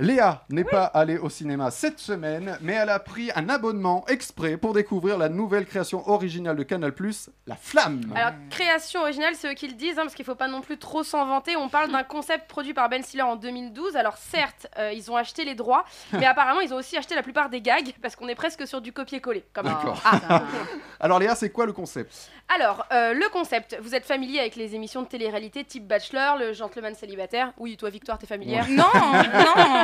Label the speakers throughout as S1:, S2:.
S1: Léa n'est pas allée au cinéma cette semaine, mais elle a pris un abonnement exprès pour découvrir la nouvelle création originale de Canal+, La Flamme.
S2: Alors, création originale, c'est eux qui le disent, hein, parce qu'il faut pas non plus trop s'en vanter. On parle d'un concept produit par Ben Stiller en 2012. Alors, certes, euh, ils ont acheté les droits, mais apparemment, ils ont aussi acheté la plupart des gags, parce qu'on est presque sur du copier-coller.
S3: Ah,
S1: Alors Léa, c'est quoi le concept?
S2: Alors, euh, le concept, vous êtes familier avec les émissions de télé-réalité type Bachelor, le gentleman célibataire? Oui, toi, Victoire, t'es familière?
S3: Non, non.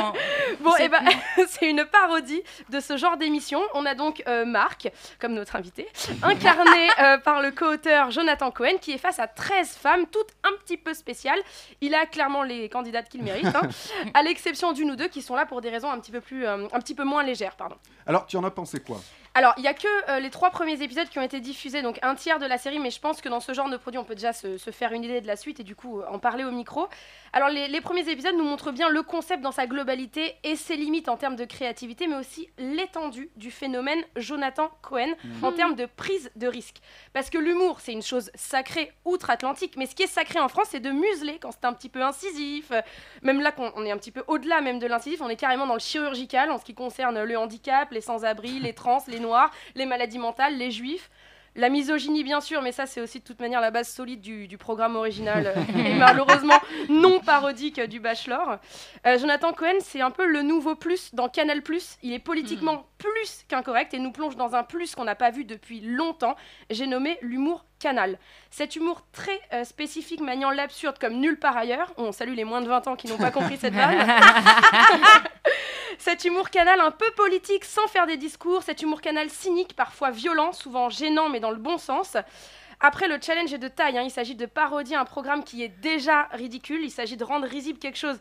S2: Bon,
S3: C'est
S2: et ben, c'est une parodie de ce genre d'émission. On a donc euh, Marc, comme notre invité, incarné euh, par le co-auteur Jonathan Cohen, qui est face à 13 femmes, toutes un petit peu spéciales. Il a clairement les candidates qu'il mérite, hein, à l'exception d'une ou deux qui sont là pour des raisons un petit peu, plus, euh, un petit peu moins légères. Pardon.
S1: Alors, tu en as pensé quoi?
S2: Alors, il y a que euh, les trois premiers épisodes qui ont été diffusés, donc un tiers de la série, mais je pense que dans ce genre de produit, on peut déjà se, se faire une idée de la suite et du coup euh, en parler au micro. Alors, les, les premiers épisodes nous montrent bien le concept dans sa globalité et ses limites en termes de créativité, mais aussi l'étendue du phénomène Jonathan Cohen en termes de prise de risque. Parce que l'humour, c'est une chose sacrée outre-Atlantique, mais ce qui est sacré en France, c'est de museler quand c'est un petit peu incisif. Même là, on est un petit peu au-delà même de l'incisif, on est carrément dans le chirurgical en ce qui concerne le handicap, les sans-abri, les trans, les noirs, les maladies mentales, les juifs. La misogynie, bien sûr, mais ça, c'est aussi de toute manière la base solide du, du programme original euh, et malheureusement non parodique euh, du Bachelor. Euh, Jonathan Cohen, c'est un peu le nouveau plus dans Canal. Il est politiquement plus qu'incorrect et nous plonge dans un plus qu'on n'a pas vu depuis longtemps. J'ai nommé l'humour canal. Cet humour très euh, spécifique maniant l'absurde comme nulle part ailleurs. On salue les moins de 20 ans qui n'ont pas compris cette vanne. Cet humour canal un peu politique sans faire des discours, cet humour canal cynique, parfois violent, souvent gênant mais dans le bon sens. Après, le challenge est de taille. hein. Il s'agit de parodier un programme qui est déjà ridicule. Il s'agit de rendre risible quelque chose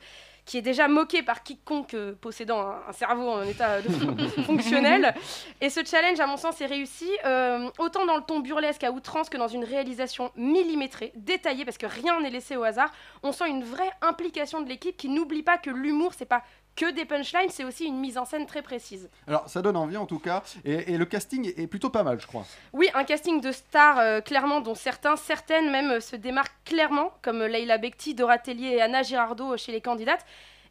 S2: qui est déjà moqué par quiconque euh, possédant un, un cerveau en état de fon- fonctionnel. Et ce challenge, à mon sens, est réussi euh, autant dans le ton burlesque à outrance que dans une réalisation millimétrée, détaillée, parce que rien n'est laissé au hasard. On sent une vraie implication de l'équipe qui n'oublie pas que l'humour, c'est pas que des punchlines, c'est aussi une mise en scène très précise.
S1: Alors, ça donne envie en tout cas, et, et le casting est- est plutôt pas mal, je crois.
S2: Oui, un casting de stars, euh, clairement, dont certains, certaines même euh, se démarquent clairement, comme Leila Bekti, Dora Tellier et Anna Girardot chez les candidates.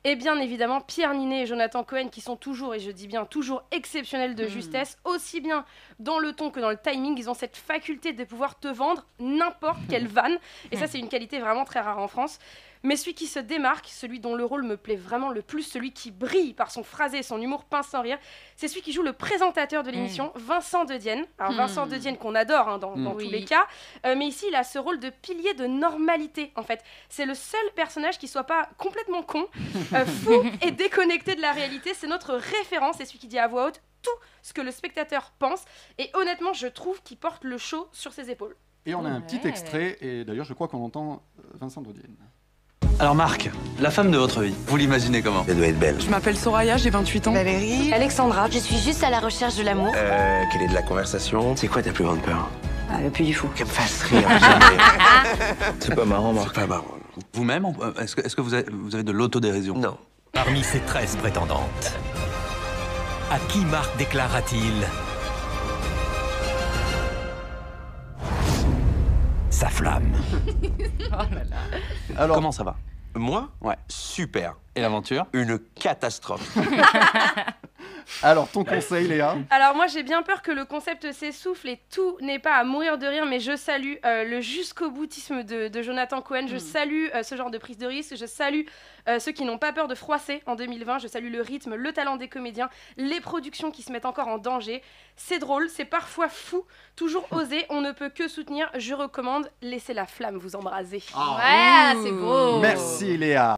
S2: Et bien évidemment, Pierre Ninet et Jonathan Cohen, qui sont toujours, et je dis bien toujours, exceptionnels de justesse, aussi bien dans le ton que dans le timing. Ils ont cette faculté de pouvoir te vendre n'importe quelle vanne. Et ça, c'est une qualité vraiment très rare en France. Mais celui qui se démarque, celui dont le rôle me plaît vraiment le plus, celui qui brille par son phrasé et son humour pince sans rire, c'est celui qui joue le présentateur de l'émission, Vincent De Dienne. Alors Vincent De Dienne qu'on adore hein, dans, dans
S3: Oui.
S2: tous les cas, Euh, mais ici il a ce rôle de pilier de normalité en fait. C'est le seul personnage qui soit pas complètement con, euh, fou et déconnecté de la réalité. C'est notre référence, c'est celui qui dit à voix haute tout ce que le spectateur pense. Et honnêtement, je trouve qu'il porte le show sur ses épaules.
S1: Et on a un petit extrait, et d'ailleurs, je crois qu'on entend euh, Vincent Dodienne.
S4: Alors Marc, la femme de votre vie, vous l'imaginez comment
S5: Elle doit être belle.
S6: Je m'appelle Soraya, j'ai 28 ans.
S7: Valérie
S8: Alexandra, je suis juste à la recherche de l'amour.
S5: Euh, quelle est de la conversation C'est quoi ta plus grande peur
S8: Ah, le plus du fou.
S5: Qu'elle me fasse rire jamais. C'est pas marrant, Marc. C'est pas marrant.
S4: Vous-même, on- est-ce que, est-ce que vous, avez, vous avez de l'autodérision
S5: Non.
S9: Parmi ces 13 prétendantes, à qui Marc déclara-t-il sa flamme
S1: Alors,
S4: Comment ça va?
S5: Moi?
S4: Ouais.
S5: Super.
S4: Et l'aventure?
S5: Une catastrophe.
S1: alors, ton conseil, Léa
S2: Alors moi j'ai bien peur que le concept s'essouffle et tout n'est pas à mourir de rire, mais je salue euh, le jusqu'au boutisme de, de Jonathan Cohen, je salue euh, ce genre de prise de risque, je salue euh, ceux qui n'ont pas peur de froisser en 2020, je salue le rythme, le talent des comédiens, les productions qui se mettent encore en danger. C'est drôle, c'est parfois fou, toujours osé, on ne peut que soutenir, je recommande, laissez la flamme vous embraser.
S3: Ouais, c'est beau.
S1: Merci, Léa